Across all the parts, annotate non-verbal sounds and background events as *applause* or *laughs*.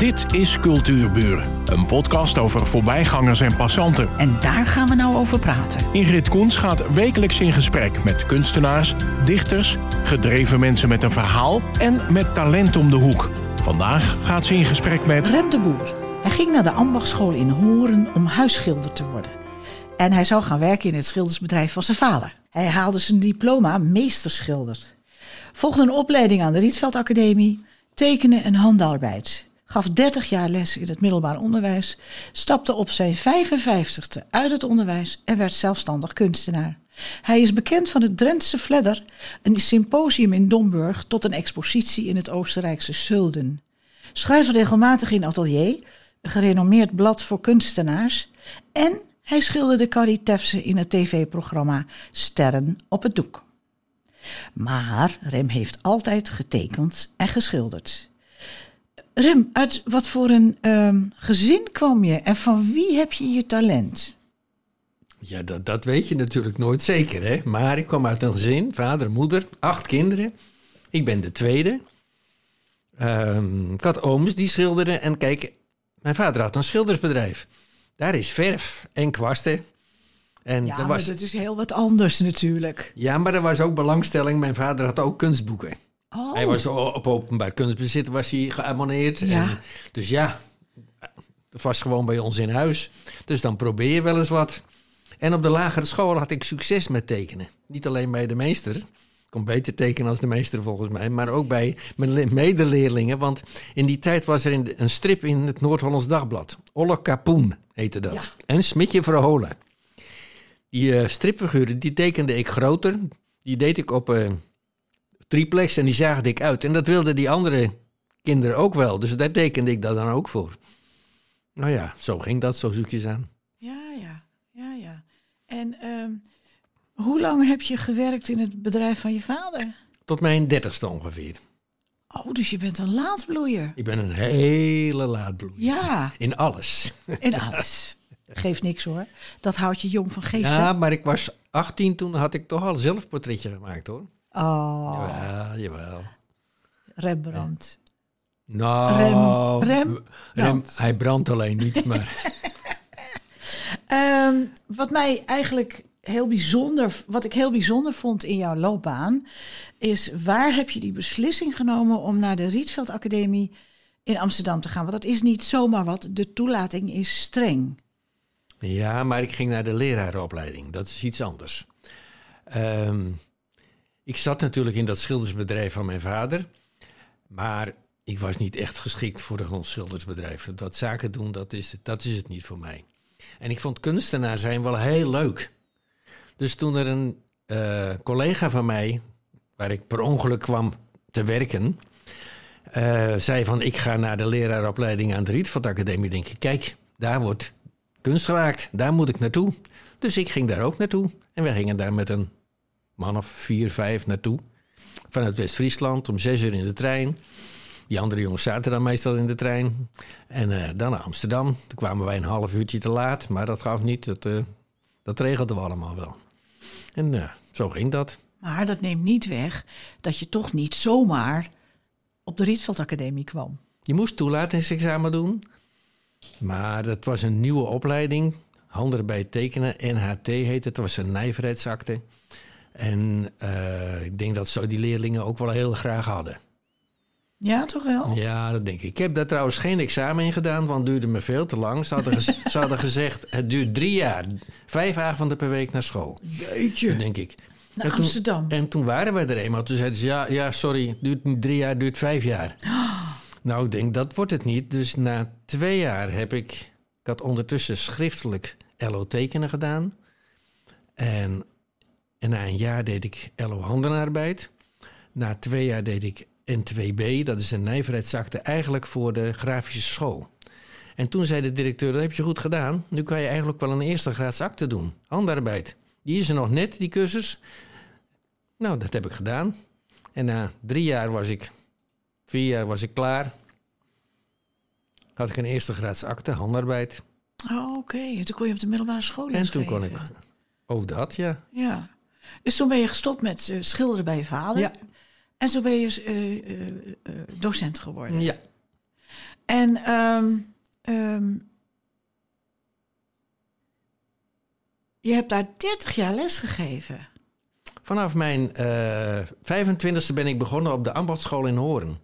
Dit is Cultuurburen, een podcast over voorbijgangers en passanten. En daar gaan we nou over praten. Ingrid Koens gaat wekelijks in gesprek met kunstenaars, dichters, gedreven mensen met een verhaal en met talent om de hoek. Vandaag gaat ze in gesprek met Rem de Boer. Hij ging naar de ambachtschool in Horen om huisschilder te worden. En hij zou gaan werken in het schildersbedrijf van zijn vader. Hij haalde zijn diploma meesterschilder. Volgde een opleiding aan de Rietveld Academie, tekenen en handarbeid. Gaf 30 jaar les in het middelbaar onderwijs, stapte op zijn 55ste uit het onderwijs en werd zelfstandig kunstenaar. Hij is bekend van het Drentse Fledder, een symposium in Domburg tot een expositie in het Oostenrijkse Zulden. Schrijft regelmatig in Atelier, een gerenommeerd blad voor kunstenaars. En hij schilderde Carrie in het tv-programma Sterren op het doek. Maar Rem heeft altijd getekend en geschilderd. Rem, uit wat voor een ehm, gezin kwam je en van wie heb je je talent? Ja, dat, dat weet je natuurlijk nooit zeker, hè. Maar ik kwam uit een gezin, vader, moeder, acht kinderen. Ik ben de tweede. Ehm, ik had ooms die schilderden. En kijk, mijn vader had een schildersbedrijf. Daar is verf en kwasten. En Ja, maar dat is heel wat anders natuurlijk. ja, maar er was ook belangstelling. Mijn vader had ook kunstboeken. Oh, Hij was op openbaar kunstbezit was hij geabonneerd. Ja. En, dus ja, dat was gewoon bij ons in huis. Dus dan probeer je wel eens wat. En op de lagere school had ik succes met tekenen. Niet alleen bij de meester. Ik kon beter tekenen als de meester volgens mij. Maar ook bij mijn le- medeleerlingen. Want in die tijd was er een strip in het Noord-Hollands Dagblad. Olle Kapoen heette dat. Ja. En Smitje Verholen. Die eh, stripfiguren die tekende ik groter. Die deed ik op eh, triplex en die zaagde ik uit. En dat wilden die andere kinderen ook wel. Dus daar tekende ik dat dan ook voor. Nou ja, zo ging dat, zo zoekjes aan. ja, ja, ja, ja. En ehm, hoe lang heb je gewerkt in het bedrijf van je vader? Tot mijn dertigste ongeveer. Oh, dus je bent een laatbloeier. Ik ben een hele laadbloeier. Ja, In alles. in alles. Geeft niks hoor. Dat houdt je jong van geest. Ja, maar ik was 18 toen had ik toch al een zelfportretje gemaakt hoor. Oh, Ja, jawel. Rembrandt. Nou, Rem- Rem- brandt. hij brandt alleen niet, maar *laughs* Ehm, wat mij eigenlijk heel bijzonder, wat ik heel bijzonder vond in jouw loopbaan, is waar heb je die beslissing genomen om naar de Rietveld Academie in Amsterdam te gaan? Want dat is niet zomaar wat. De toelating is streng. Ja, maar ik ging naar de lerarenopleiding. Dat is iets anders. Ehm, ik zat natuurlijk in dat schildersbedrijf van mijn vader. Maar ik was niet echt geschikt voor een schildersbedrijf. Dat zaken doen, dat is, dat is het niet voor mij. En ik vond kunstenaar zijn wel heel leuk. Dus toen er een eh, collega van mij, waar ik per ongeluk kwam te werken... eh, zei van, ik ga naar de leraaropleiding aan de Rietveld Academie. Denk ik, kijk, daar wordt kunst geraakt. Daar moet ik naartoe. Dus ik ging daar ook naartoe. En we gingen daar met een man of vier, vijf naartoe. Vanuit West-Friesland om zes uur in de trein. Die andere jongens zaten dan meestal in de trein. En eh, dan naar Amsterdam. Toen kwamen wij een half uurtje te laat. Maar dat gaf niet. Dat, eh, dat regelden we allemaal wel. En eh, zo ging dat. Maar dat neemt niet weg dat je toch niet zomaar op de Rietveld Academie kwam. Je moest toelatingsexamen doen. Maar dat was een nieuwe opleiding. Handen bij tekenen. NHT heette het. Het was een nijverheidsakte. En eh, ik denk dat zo die leerlingen ook wel heel graag hadden. Ja, toch wel? Ja, dat denk ik. Ik heb daar trouwens geen examen in gedaan, want het duurde me veel te lang. Ze hadden, gez- *laughs* ze hadden gezegd, het duurt drie jaar. Vijf avonden per week naar school. Jeetje. denk ik. Naar En toen- Amsterdam. En toen waren wij er eenmaal. Toen zeiden ze, ja, ja sorry, het duurt niet drie jaar, het duurt vijf jaar. *gasps* Nou, ik denk, dat wordt het niet. Dus na twee jaar heb ik... Ik had ondertussen schriftelijk LO tekenen gedaan. En, en na een jaar deed ik LO handenarbeid. Na twee jaar deed ik N2B, dat is een nijverheidsakte, eigenlijk voor de grafische school. En toen zei de directeur, dat heb je goed gedaan. Nu kan je eigenlijk wel een eerste graads akte doen. Handarbeid. Die is er nog net, die cursus. Nou, dat heb ik gedaan. En na drie jaar was ik, vier jaar was ik klaar. Had ik een eerste graads akte, handarbeid. Oh, oké. En toen kon je op de middelbare school En toen kon ik, lesgeven. oh dat ja. Ja. Dus toen ben je gestopt met eh, schilderen bij je vader. Ja. En zo ben je eh, eh, eh, docent geworden. Ja, En ehm, ehm, je hebt daar 30 jaar les gegeven. Vanaf mijn eh 25e ben ik begonnen op de ambachtschool in Hoorn.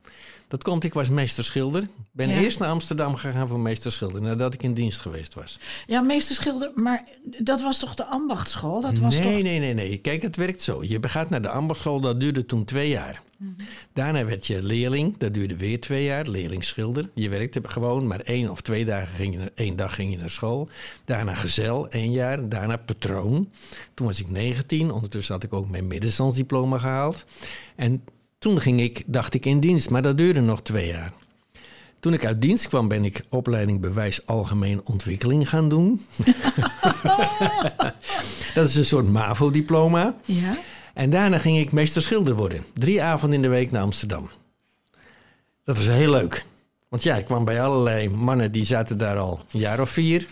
Dat komt, ik was meester schilder. Ik ben Ja. eerst naar Amsterdam gegaan voor meester schilder, nadat ik in dienst geweest was. Ja, meester Schilder, maar dat was toch de ambachtschool? Dat was nee, toch... nee, nee, nee. Kijk, het werkt zo. Je gaat naar de ambachtschool, dat duurde toen twee jaar. Mhm. Daarna werd je leerling, dat duurde weer twee jaar, leerlingschilder. Je werkte gewoon, maar één of twee dagen ging je naar, één dag ging je naar school. Daarna gezel, één jaar. Daarna patroon. Toen was ik 19. Ondertussen had ik ook mijn middenstandsdiploma gehaald. En toen ging ik, dacht ik, in dienst, maar dat duurde nog twee jaar. Toen ik uit dienst kwam, ben ik opleiding bewijs algemeen ontwikkeling gaan doen. *laughs* dat is een soort MAVO-diploma. Ja? En daarna ging ik meester schilder worden. Drie avonden in de week naar Amsterdam. Dat was heel leuk. Want ja, ik kwam bij allerlei mannen die zaten daar al een jaar of vier.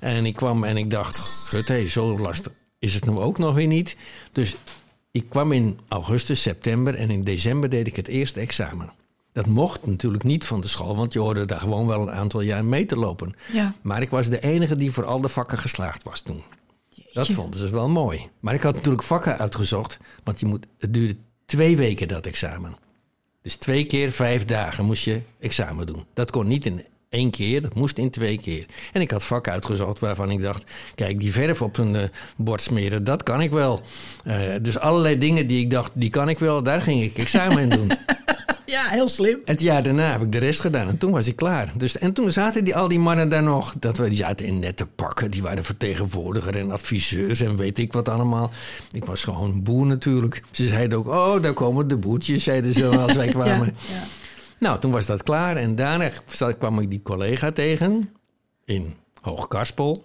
En ik kwam en ik dacht, hé, zo lastig is het nu ook nog weer niet. Dus ik kwam in augustus, september en in december deed ik het eerste examen. Dat mocht natuurlijk niet van de school, want je hoorde daar gewoon wel een aantal jaar mee te lopen. Ja. Maar ik was de enige die voor al de vakken geslaagd was toen. Dat vonden ze wel mooi. Maar ik had natuurlijk vakken uitgezocht. Want je moet, het duurde twee weken dat examen. Dus twee keer vijf dagen moest je examen doen. Dat kon niet in één keer, dat moest in twee keer. En ik had vakken uitgezocht waarvan ik dacht... kijk, die verf op een eh, bord smeren, dat kan ik wel. Eh, dus allerlei dingen die ik dacht, die kan ik wel. Daar ging ik examen in doen. *laughs* ja, heel slim. Het jaar daarna heb ik de rest gedaan en toen was ik klaar. Dus, en toen zaten die, al die mannen daar nog. Dat we, die zaten in nette pakken. Die waren vertegenwoordiger en adviseurs en weet ik wat allemaal. Ik was gewoon boer natuurlijk. Ze zeiden ook, oh, daar komen de boertjes, zeiden ze als wij *laughs* kwamen. Ja, ja. Nou, toen was dat klaar. En daarna zat- kwam ik die collega tegen in Hoogkarspel.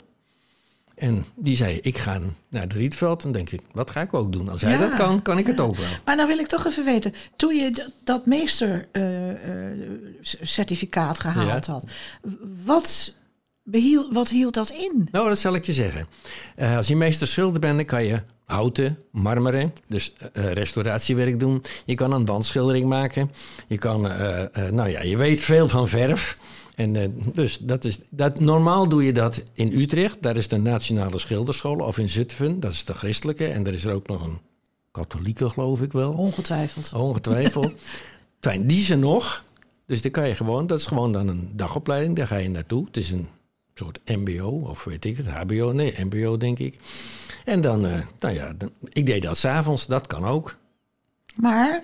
En die zei, ik ga naar de Rietveld. En denk ik, wat ga ik ook doen? Als hij Ja. dat kan, kan ik het ook wel. Maar nou wil ik toch even weten, toen je dat meestercertificaat gehaald Ja. had, wat, behiel, wat hield dat in? Nou, dat zal ik je zeggen. Eh, als je meester schilder bent, dan kan je houten, marmeren, dus eh, restauratiewerk doen. Je kan een wandschildering maken. Je kan, eh, eh, nou ja, je weet veel van verf. En eh, dus dat is, dat, normaal doe je dat in Utrecht. Daar is de Nationale Schilderschool. Of in Zutphen, dat is de christelijke. En er is er ook nog een katholieke, geloof ik wel. Ongetwijfeld. Ongetwijfeld. *laughs* Fijn, die er nog. Dus daar kan je gewoon, dat is gewoon dan een dagopleiding. Daar ga je naartoe. Het is een soort MBO of weet ik het, HBO. Nee, MBO denk ik. En dan, eh, nou ja, dan, ik deed dat s'avonds. Dat kan ook. Maar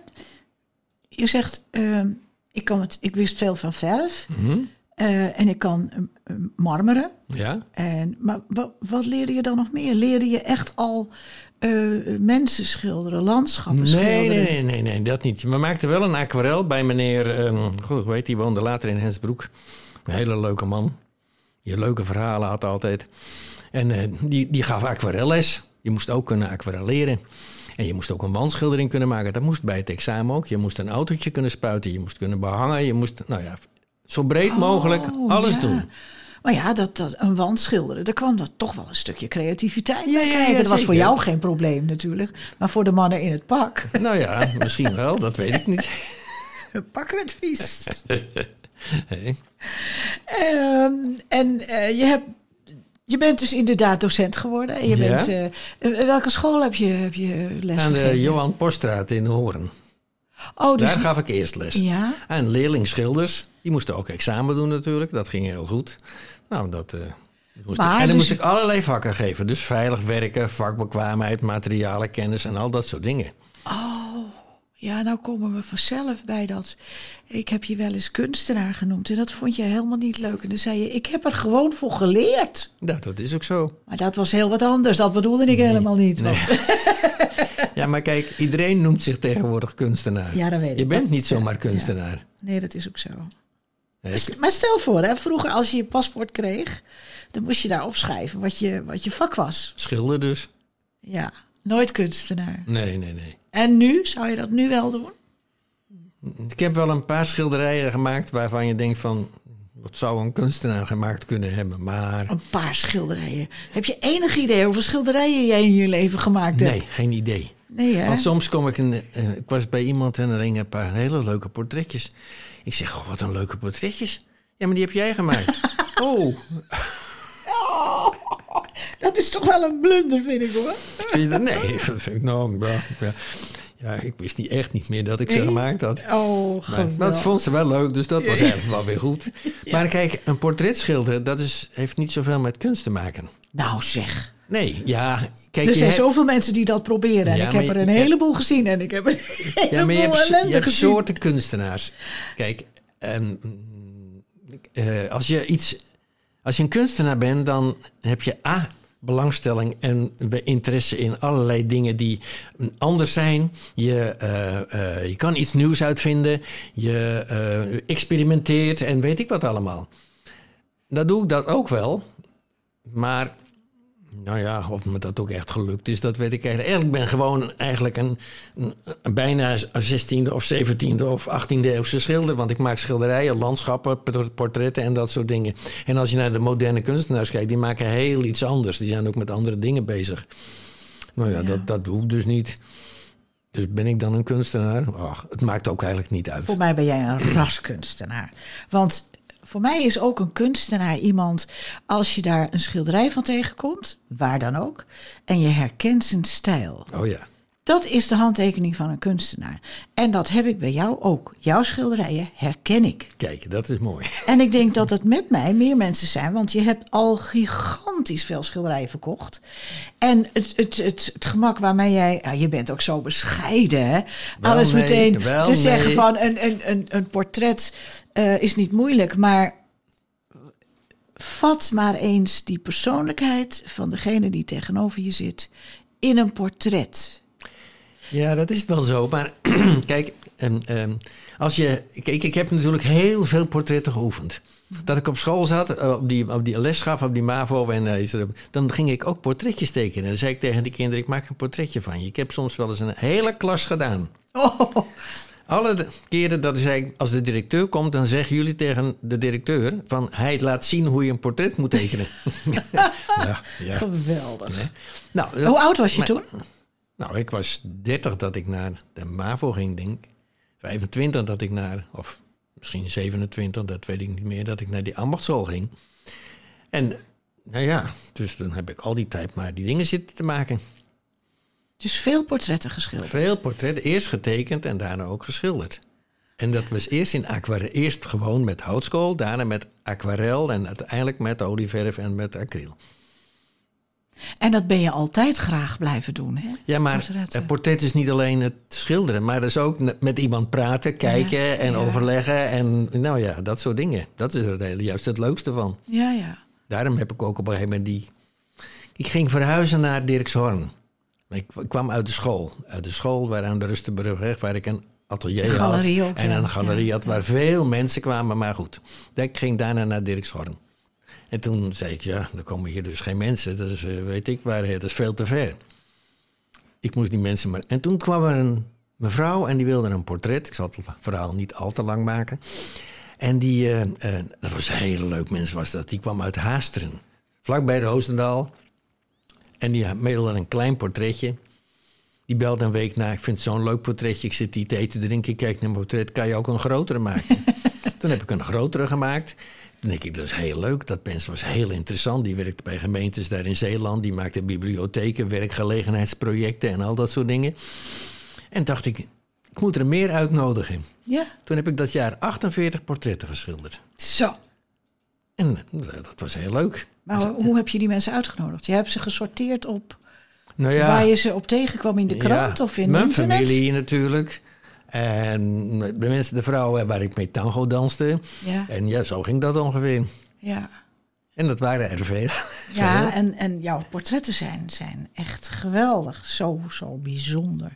je zegt, eh, ik, kan het, ik wist veel van verf Mhm. eh, en ik kan marmeren. Ja. En, maar wa- wat leerde je dan nog meer? Leerde je echt al mensen schilderen, landschappen Nee, schilderen? nee, nee, nee, nee, dat niet. We maakten wel een aquarel bij meneer, ehm goed, hoe heet die, woonde later in Hensbroek. Een hele leuke man. Die leuke verhalen had altijd. En eh, die, die gaf aquarelles. Je moest ook kunnen aquarelleren. En je moest ook een wandschildering kunnen maken. Dat moest bij het examen ook. Je moest een autootje kunnen spuiten. Je moest kunnen behangen. Je moest, nou ja, zo breed mogelijk Oh, alles ja. doen. Maar ja, dat, dat, een wand schilderen, daar kwam er toch wel een stukje creativiteit Ja, bij ja, kijken. ja, dat was voor jou geen probleem natuurlijk. Maar voor de mannen in het pak, *laughs* Nou ja, misschien wel. Dat weet ik niet. *laughs* een pak met vies. *laughs* Ehm, en eh, je, hebt, je bent dus inderdaad docent geworden. En je Ja. bent, eh, welke school heb je, heb je les Aan de? Johan Poststraat in Hoorn. Oh, dus, Daar gaf ik eerst les. Ja, En leerlingschilders, die moesten ook examen doen natuurlijk. Dat ging heel goed. Nou, dat... eh, moest ik- en dan dus- moest ik allerlei vakken geven. Dus veilig werken, vakbekwaamheid, materialenkennis en al dat soort dingen. Ja, nou komen we vanzelf bij dat. Ik heb je wel eens kunstenaar genoemd en dat vond je helemaal niet leuk. En dan zei je, ik heb er gewoon voor geleerd. Nou, dat is ook zo. Maar dat was heel wat anders. Dat bedoelde ik helemaal niet. Want, *laughs* Ja, maar kijk, iedereen noemt zich tegenwoordig kunstenaar. Ja, dat weet ik. Je bent Dat- niet zomaar ja, kunstenaar. Nee, dat is ook zo. Maar stel voor, hè, vroeger als je je paspoort kreeg, dan moest je daar opschrijven wat je, wat je vak was. Schilder dus? Ja, nooit kunstenaar. Nee, nee, nee. En nu, zou je dat nu wel doen? Ik heb wel een paar schilderijen gemaakt waarvan je denkt van... wat zou een kunstenaar gemaakt kunnen hebben? Maar Een paar schilderijen. Heb je enig idee hoeveel schilderijen jij in je leven gemaakt hebt? nee, geen idee. Nee, hè? Want soms kom ik in, eh, ik was bij iemand en er hingen een paar hele leuke portretjes. Ik zeg, goh, wat een leuke portretjes. Ja, maar die heb jij gemaakt. *laughs* oh, is toch wel een blunder, vind ik hoor. vind je dat? Nee, *laughs* dat vind ik nou... Ja, ik wist niet echt niet meer dat ik ze gemaakt had. Oh, Maar, maar dat vond ze wel leuk, dus dat was eigenlijk wel weer goed. *laughs* Maar kijk, een portret schilderen, dat is, heeft niet zoveel met kunst te maken. Nou zeg. Nee, ja, kijk, Er zijn hebt- zoveel mensen die dat proberen. En ik heb er een heleboel gezien. En ik heb een heleboel Ja, maar je hebt, je soorten kunstenaars. Kijk, eh, als je iets. Als je een kunstenaar bent, dan heb je A. belangstelling en interesse in allerlei dingen die anders zijn. Je, eh, eh, je kan iets nieuws uitvinden. Je eh, experimenteert en weet ik wat allemaal. Dat doe ik dat ook wel. Maar nou ja, of me dat ook echt gelukt is, dat weet ik eigenlijk. Eigenlijk ben ik gewoon eigenlijk een, een, een bijna 16e of 17e of 18e eeuwse schilder. Want ik maak schilderijen, landschappen, por- portretten en dat soort dingen. En als je naar de moderne kunstenaars kijkt, die maken heel iets anders. Die zijn ook met andere dingen bezig. Nou ja, Ja. Dat, dat doe ik dus niet. Dus ben ik dan een kunstenaar? Ach, het maakt ook eigenlijk niet uit. Voor mij ben jij een raskunstenaar. Want voor mij is ook een kunstenaar iemand, als je daar een schilderij van tegenkomt, waar dan ook, en je herkent zijn stijl. Oh ja. Dat is de handtekening van een kunstenaar. En dat heb ik bij jou ook. Jouw schilderijen herken ik. Kijk, dat is mooi. En ik denk dat het met mij meer mensen zijn, want je hebt al gigantisch veel schilderijen verkocht. En het, het, het, het gemak waarmee jij, je bent ook zo bescheiden, hè? Wel, Alles nee, meteen te zeggen van een, een, een, een portret eh, is niet moeilijk, maar vat maar eens die persoonlijkheid van degene die tegenover je zit in een portret. Ja, dat is wel zo. Maar *clears throat* kijk, ehm, ehm, als je. Kijk, ik heb natuurlijk heel veel portretten geoefend. Dat ik op school zat, eh, op die, op die les gaf, op die MAVO. En eh, dan ging ik ook portretjes tekenen. En dan zei ik tegen die kinderen: Ik maak een portretje van je. Ik heb soms wel eens een hele klas gedaan. Oh, Alle keren dat zei als de directeur komt, dan zeggen jullie tegen de directeur: van hij laat zien hoe je een portret moet tekenen. *laughs* ja, ja. geweldig. Nou, Hoe oud was je maar- toen? nou, ik was 30 dat ik naar de MAVO ging, denk ik. 25 dat ik naar, of misschien 27, dat weet ik niet meer, dat ik naar die ambachtschool ging. En nou ja, dus dan heb ik al die tijd maar die dingen zitten te maken. Dus veel portretten geschilderd. Veel portretten, eerst getekend en daarna ook geschilderd. En dat was eerst in aquarel, eerst gewoon met houtskool, daarna met aquarel en uiteindelijk met olieverf en met acryl. En dat ben je altijd graag blijven doen, hè? Ja, maar een portret is niet alleen het schilderen, maar dat is ook met iemand praten, kijken Ja, en ja. overleggen en nou ja, dat soort dingen. Dat is er juist het leukste van. Ja, ja. Daarom heb ik ook op een gegeven moment die. Ik ging verhuizen naar Dirkshorn. Ik ik kwam uit de school. Uit de school waar aan de Rustenburgweg, waar ik een atelier galerie had. ook, en ja. een galerie had waar veel mensen kwamen. Maar goed, ik ging daarna naar Dirkshorn. En toen zei ik, ja, dan komen hier dus geen mensen. Dat is, eh, weet ik waar, het is veel te ver. Ik moest die mensen maar... En toen kwam er een mevrouw en die wilde een portret. Ik zal het verhaal niet al te lang maken. En die, eh, eh, dat was een hele leuk mens was dat. Die kwam uit Haasteren, vlakbij Roosendaal. En die mailde een klein portretje. Die belde een week na. Ik vind het zo'n leuk portretje. Ik zit hier te eten, te drinken. Ik kijk naar mijn portret. Kan je ook een grotere maken? *laughs* Toen heb ik een grotere gemaakt. Toen denk ik, dat is heel leuk. Dat mens was heel interessant. Die werkte bij gemeentes daar in Zeeland. Die maakte bibliotheken, werkgelegenheidsprojecten en al dat soort dingen. En dacht ik, ik moet er meer uitnodigen. Ja, Toen heb ik dat jaar 48 portretten geschilderd. zo. En eh, dat was heel leuk. Maar hoe- hoe heb je die mensen uitgenodigd? Je hebt ze gesorteerd op Nou ja, waar je ze op tegenkwam in de krant ja, of in mijn internet? familie natuurlijk. En de mensen, de vrouwen waar ik mee tango danste. Ja, En ja, zo ging dat ongeveer. ja. En dat waren er veel. Ja, *laughs* en, en jouw portretten zijn, zijn echt geweldig. Zo, zo bijzonder.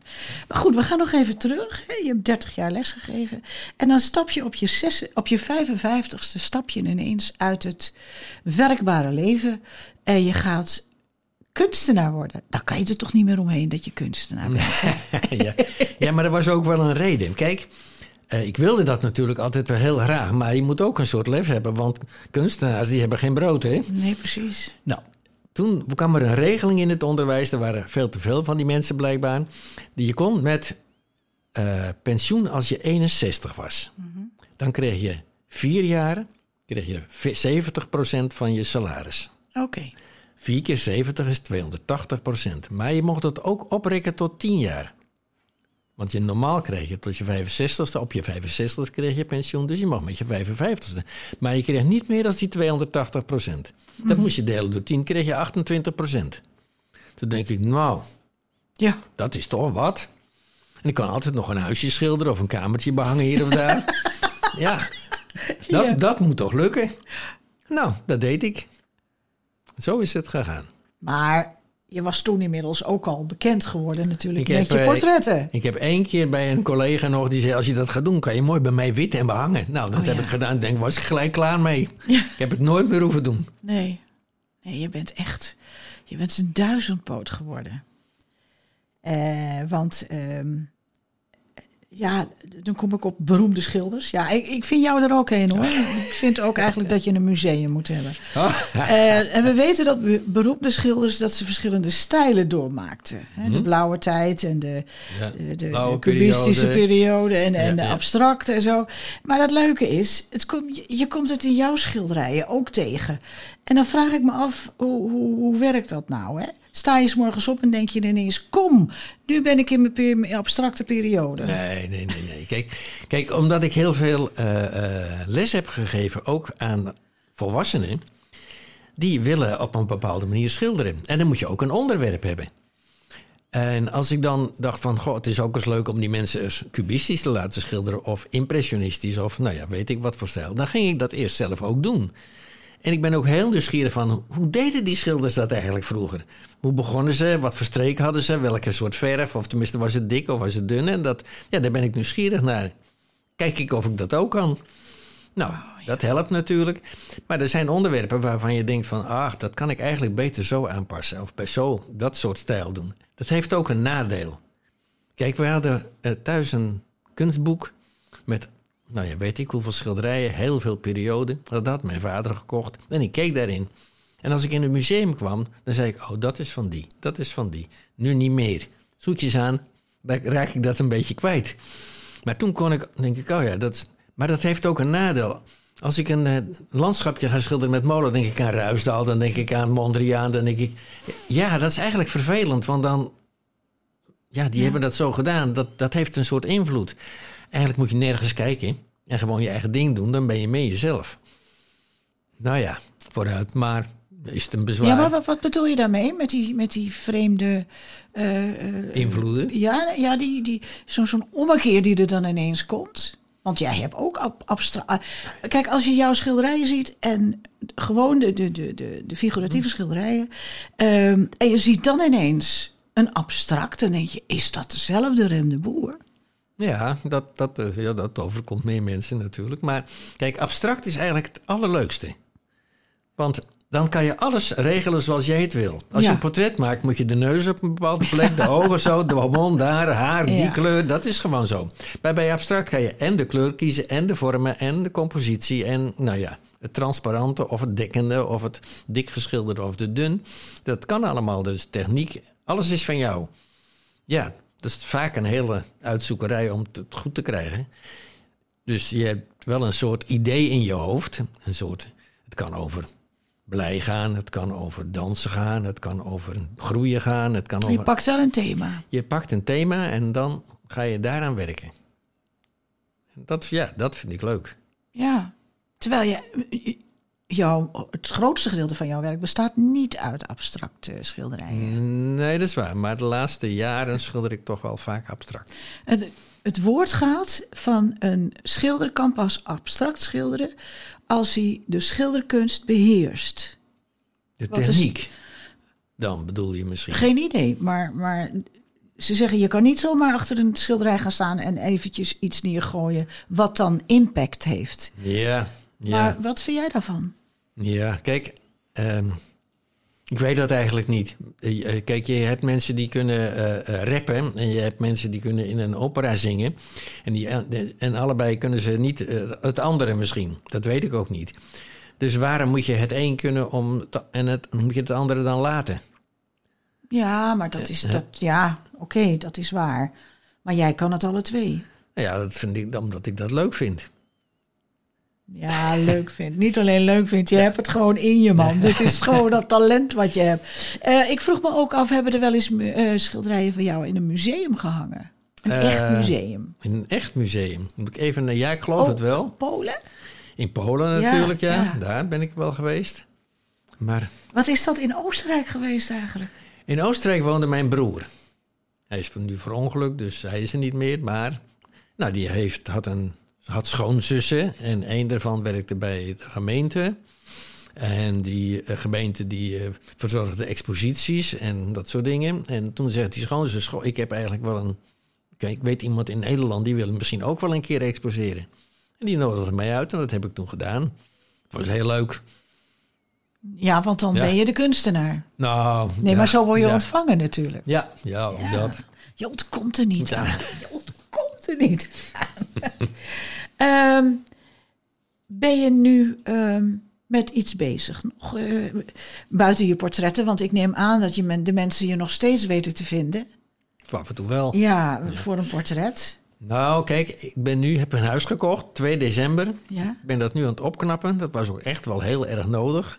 Maar goed, we gaan nog even terug. Je hebt 30 jaar lesgegeven. En dan stap je op je, zes, op je 55ste stap je ineens uit het werkbare leven. En je gaat kunstenaar worden. Dan kan je er toch niet meer omheen dat je kunstenaar bent. *laughs* ja. ja, maar er was ook wel een reden. Kijk, ik wilde dat natuurlijk altijd wel heel graag. Maar je moet ook een soort lef hebben. Want kunstenaars die hebben geen brood, hè? Nee, precies. Nou, toen kwam er een regeling in het onderwijs. Er waren veel te veel van die mensen blijkbaar. Die Je kon met eh, pensioen als je 61 was. Dan kreeg je vier jaar kreeg je ve- 70% van je salaris. Oké. 4 keer 70 is 280%. Maar je mocht het ook oprekken tot 10 jaar. Want je normaal kreeg je tot je 65ste, op je 65 kreeg je pensioen, dus je mag met je 55ste. Maar je kreeg niet meer dan die 280%. Dat moest je delen door 10, kreeg je 28%. Toen denk ik, nou, Ja. dat is toch wat. En ik kan altijd nog een huisje schilderen of een kamertje behangen hier of daar. *laughs* ja, dat, Ja. dat moet toch lukken? Nou, dat deed ik. Zo is het gegaan. Maar je was toen inmiddels ook al bekend geworden natuurlijk Ik met heb, je eh, portretten. Ik heb één keer bij een collega nog die zei: Als je dat gaat doen, kan je mooi bij mij wit en behangen. Nou, dat Oh, heb ja. ik gedaan. Ik denk, was ik gelijk klaar mee. Ja. Ik heb het nooit meer hoeven doen. Nee. Nee, je bent echt... Je bent een duizendpoot geworden. Eh, want... ehm, ja, dan kom ik op beroemde schilders. Ja, ik, ik vind jou er ook een hoor. Ik vind ook eigenlijk dat je een museum moet hebben. *laughs* Eh, en we weten dat be- beroemde schilders dat ze verschillende stijlen doormaakten. Hè? De blauwe tijd en de, Ja, de, de, blauwe de cubistische periode. periode, en, de ja. abstracte en zo. Maar het leuke is, het kom, je komt het in jouw schilderijen ook tegen. En dan vraag ik me af, hoe, hoe, hoe werkt dat nou? Hè? Sta je 's morgens op en denk je ineens, kom, nu ben ik in mijn, abstracte periode. Nee, nee, nee. nee. Kijk, kijk, omdat ik heel veel eh, eh, les heb gegeven, ook aan volwassenen, die willen op een bepaalde manier schilderen. En dan moet je ook een onderwerp hebben. En als ik dan dacht van, goh, het is ook eens leuk om die mensen eens cubistisch te laten schilderen of impressionistisch of nou ja, weet ik wat voor stijl. Dan ging ik dat eerst zelf ook doen. En ik ben ook heel nieuwsgierig van, hoe deden die schilders dat eigenlijk vroeger? Hoe begonnen ze? Wat voor streek hadden ze? Welke soort verf? Of tenminste, was het dik of was het dun? En dat, ja, daar ben ik nieuwsgierig naar. Kijk ik of ik dat ook kan. Nou, dat helpt natuurlijk. Maar er zijn onderwerpen waarvan je denkt van... ach, dat kan ik eigenlijk beter zo aanpassen. Of bij zo dat soort stijl doen. Dat heeft ook een nadeel. Kijk, we hadden eh, thuis een kunstboek... met, nou ja, weet ik hoeveel schilderijen, heel veel perioden. Dat had mijn vader gekocht. En ik keek daarin. En als ik in het museum kwam, dan zei ik... oh, dat is van die, dat is van die. Nu niet meer. Zoetjes aan, raak ik dat een beetje kwijt. Maar toen kon ik, denk ik, oh ja, dat maar dat heeft ook een nadeel. Als ik een eh, landschapje ga schilderen met molen, denk ik aan Ruisdaal, dan denk ik aan Mondriaan, dan denk ik, ja, dat is eigenlijk vervelend, want dan, ja, die hebben dat zo gedaan, dat, dat heeft een soort invloed. Eigenlijk moet je nergens kijken en gewoon je eigen ding doen, dan ben je meer jezelf. Nou ja, vooruit, maar is het een bezwaar? Ja, maar wat, wat bedoel je daarmee met die, met die vreemde eh, eh, Invloeden? Ja, ja die, die, zo'n zo'n ommekeer die er dan ineens komt. Want jij hebt ook ab- abstract. Kijk, als je jouw schilderijen ziet en gewoon de, de, de, de, de figuratieve schilderijen. ehm, en je ziet dan ineens een abstract. Dan denk je, is dat dezelfde Rem de Boer? Ja, dat, dat, eh, ja, dat overkomt meer mensen natuurlijk. Maar kijk, abstract is eigenlijk het allerleukste. Want dan kan je alles regelen zoals jij het wil. Als Ja. je een portret maakt, moet je de neus op een bepaalde plek, de *laughs* ogen zo, de mond daar, haar, die Ja. kleur. Dat is gewoon zo. Maar bij abstract kan je en de kleur kiezen, en de vormen, en de compositie. En nou ja, het transparante of het dekkende, of het dik geschilderde of de dun. Dat kan allemaal. Dus techniek, alles is van jou. Ja, dat is vaak een hele uitzoekerij om het goed te krijgen. Dus je hebt wel een soort idee in je hoofd. Een soort, het kan over blij gaan, het kan over dansen gaan, het kan over groeien gaan. Het kan Je over, pakt wel een thema. je pakt een thema en dan ga je daaraan werken. Dat, ja, dat vind ik leuk. Ja. Terwijl je, jouw, het grootste gedeelte van jouw werk bestaat niet uit abstracte schilderijen. Nee, dat is waar. Maar de laatste jaren schilder ik toch wel vaak abstract. Het, het woord gaat van een schilder kan pas abstract schilderen als hij de schilderkunst beheerst. De is- techniek. Dan bedoel je misschien. Geen idee, maar, maar ze zeggen je kan niet zomaar achter een schilderij gaan staan en eventjes iets neergooien wat dan impact heeft. Ja, ja. Maar wat vind jij daarvan? Ja, kijk, ehm, ik weet dat eigenlijk niet. Eh, Kijk, je hebt mensen die kunnen eh, rappen en je hebt mensen die kunnen in een opera zingen. En, die, en allebei kunnen ze niet het andere misschien. Dat weet ik ook niet. Dus waarom moet je het een kunnen om te- en het, moet je het andere dan laten? Ja, maar dat is dat. Ja, oké, dat is waar. Maar jij kan het alle twee. Ja, dat vind ik omdat ik dat leuk vind. Ja, leuk vindt. Niet alleen leuk vindt, je hebt het gewoon in je, man. Dit is gewoon dat talent wat je hebt. Eh, ik vroeg me ook af, hebben er wel eens eh, schilderijen van jou in een museum gehangen? Een echt Eh, museum? In een echt museum. Moet ik even, ja, ik geloof Oh. het wel. Polen? In Polen Ja, natuurlijk, ja, ja. Daar ben ik wel geweest. Maar Wat is dat in Oostenrijk geweest eigenlijk? in Oostenrijk woonde mijn broer. Hij is nu verongelukt, dus hij is er niet meer. Maar nou, die heeft, had, een, had schoonzussen en een daarvan werkte bij de gemeente. En die eh, gemeente die eh, verzorgde exposities en dat soort dingen. En toen zegt die schoonzus, "Goh, ik heb eigenlijk wel een... Kijk, ik weet iemand in Nederland, die wil misschien ook wel een keer exposeren. En die nodigde mij uit en dat heb ik toen gedaan. Het was heel leuk. Ja, want dan Ja. ben je de kunstenaar. Nou, Nee, ja, maar zo word je ja. ontvangen natuurlijk. Ja, ja, Ja. dat. Je ontkomt er niet aan. Er niet. *laughs* Ehm, ben je nu ehm, met iets bezig? Nog, eh, buiten je portretten, want ik neem aan dat je men, de mensen je nog steeds weten te vinden. Af en toe wel. Ja, voor een portret. Nou, kijk, ik ben nu, heb een huis gekocht, 2 december. Ja. Ik ben dat nu aan het opknappen. Dat was ook echt wel heel erg nodig.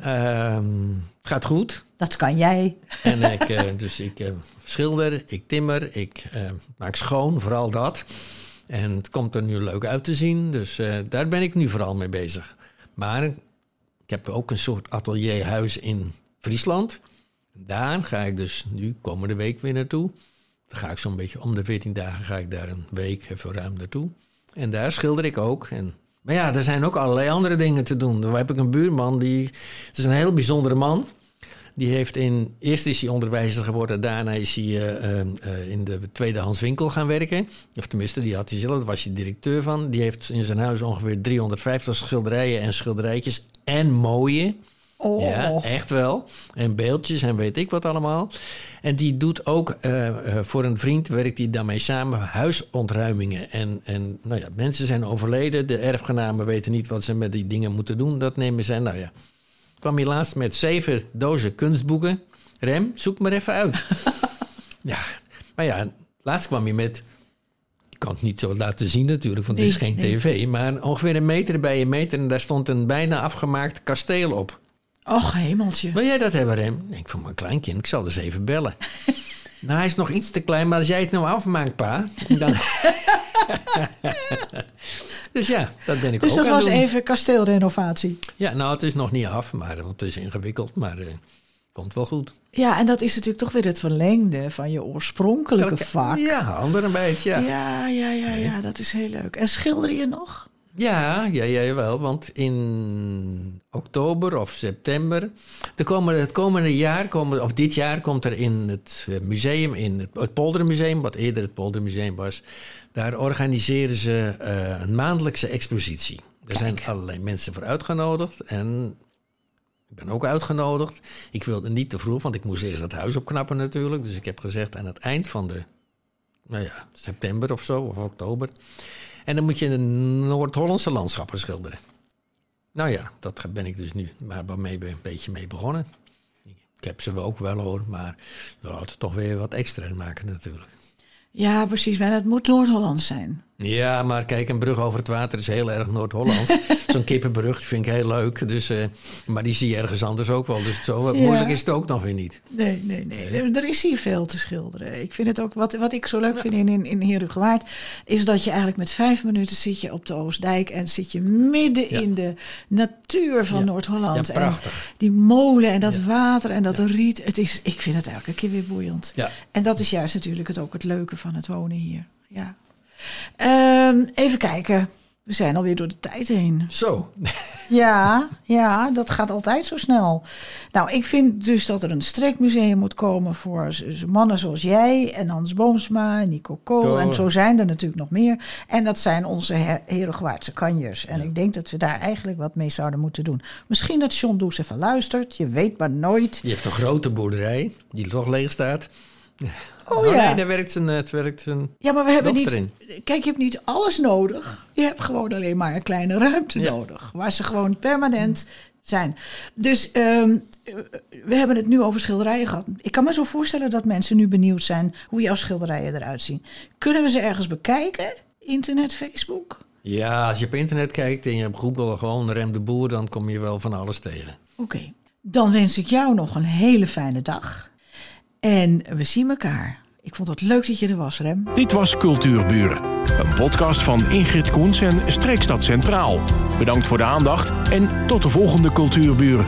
Ehm, het gaat goed. Dat kan jij. En ik, eh, dus ik eh, schilder, ik timmer, ik eh, maak schoon, vooral dat. En het komt er nu leuk uit te zien. Dus daar ben ik nu vooral mee bezig. Maar ik heb ook een soort atelierhuis in Friesland. Daar ga ik dus nu komende week weer naartoe. Dan ga ik zo'n beetje om de 14 dagen ga ik daar een week even ruim naartoe. En daar schilder ik ook. En, maar ja, er zijn ook allerlei andere dingen te doen. Dan heb ik een buurman, die, het is een heel bijzondere man. Die heeft in, eerst is hij onderwijzer geworden, daarna is hij eh, eh, eh, in de tweedehands winkel gaan werken. Of tenminste, die had hij zelf, daar was hij directeur van. Die heeft in zijn huis ongeveer 350 schilderijen en schilderijtjes en mooie. Oh, Ja, echt wel. En beeldjes en weet ik wat allemaal. En die doet ook eh, eh, voor een vriend, werkt hij daarmee samen, huisontruimingen. En, en nou ja, mensen zijn overleden. De erfgenamen weten niet wat ze met die dingen moeten doen. Dat nemen zij. Nou ja, kwam hij laatst met zeven dozen kunstboeken. Rem, zoek maar even uit. *laughs* ja, maar ja, laatst kwam hij met. Ik kan het niet zo laten zien natuurlijk, want het is Nee, geen nee. tv. Maar ongeveer een meter bij een meter. En daar stond een bijna afgemaakt kasteel op. Och, hemeltje. Wil jij dat hebben, Rem? Ik vond mijn kleinkind, ik zal dus even bellen. *laughs* nou, hij is nog iets te klein, maar als jij het nou afmaakt, pa. Dan... *laughs* dus ja, dat ben ik Dus ook dat aan was doen. even kasteelrenovatie. Ja, nou, het is nog niet af, maar want het is ingewikkeld, maar eh, komt wel goed. Ja, en dat is natuurlijk toch weer het verlengde van je oorspronkelijke vak. Ja, handen een beetje, ja. ja, ja, ja, ja, dat is heel leuk. En schilder je nog? Ja, ja, ja, wel. Want in oktober of september, de komende, het komende jaar, komen, of dit jaar, komt er in het eh, museum, in het, het Poldermuseum, wat eerder het Poldermuseum was, daar organiseren ze eh, een maandelijkse expositie. Er zijn allerlei mensen voor uitgenodigd en ik ben ook uitgenodigd. Ik wilde niet te vroeg, want ik moest eerst het huis opknappen natuurlijk. Dus ik heb gezegd aan het eind van de, nou ja, september of zo, of oktober. En dan moet je de Noord-Hollandse landschappen schilderen. Nou ja, dat ben ik dus nu maar waarmee we een beetje mee begonnen. Ik heb ze ook wel hoor, maar we hadden toch weer wat extra maken natuurlijk. Ja, precies. Maar het moet Noord-Hollands zijn. Ja, maar kijk, een brug over het water is heel erg Noord-Hollands. *laughs* Zo'n kippenbrug die vind ik heel leuk. Dus, eh, maar die zie je ergens anders ook wel. Dus zo Ja. moeilijk is het ook nog weer niet. Nee, nee, nee. Er is hier veel te schilderen. Ik vind het ook, wat, wat ik zo leuk vind in, in, in Herugewaard, is dat je eigenlijk met vijf minuten zit je op de Oostdijk en zit je midden Ja. in de natuur van Ja. Noord-Holland. En prachtig. die molen en dat water en dat riet. Het is, ik vind het elke keer weer boeiend. Ja. En dat is juist natuurlijk het, ook het leuke van het wonen hier. Ja. Ehm, even kijken. We zijn alweer door de tijd heen. Zo. Ja, ja, dat gaat altijd zo snel. Nou, ik vind dus dat er een streekmuseum moet komen voor mannen zoals jij en Hans Boomsma Nico Kool. En zo zijn er natuurlijk nog meer. En dat zijn onze her- kanjers. En ik denk dat we daar eigenlijk wat mee zouden moeten doen. Misschien dat John Does even luistert. Je weet maar nooit. Die heeft een grote boerderij die toch leeg staat. *laughs* Oh, ja. nee, daar werkt een, het werkt een Ja, maar we hebben niet. in. Kijk, je hebt niet alles nodig. Je hebt gewoon alleen maar een kleine ruimte Ja. nodig. Waar ze gewoon permanent zijn. Dus ehm, we hebben het nu over schilderijen gehad. Ik kan me zo voorstellen dat mensen nu benieuwd zijn hoe jouw schilderijen eruit zien. Kunnen we ze ergens bekijken? Internet, Facebook? Ja, als je op internet kijkt en je hebt Google gewoon Rem de Boer, dan kom je wel van alles tegen. Oké, dan wens ik jou nog een hele fijne dag. En we zien elkaar. Ik vond het leuk dat je er was, Rem. Dit was Cultuurburen, een podcast van Ingrid Koens en Streekstad Centraal. Bedankt voor de aandacht en tot de volgende Cultuurburen.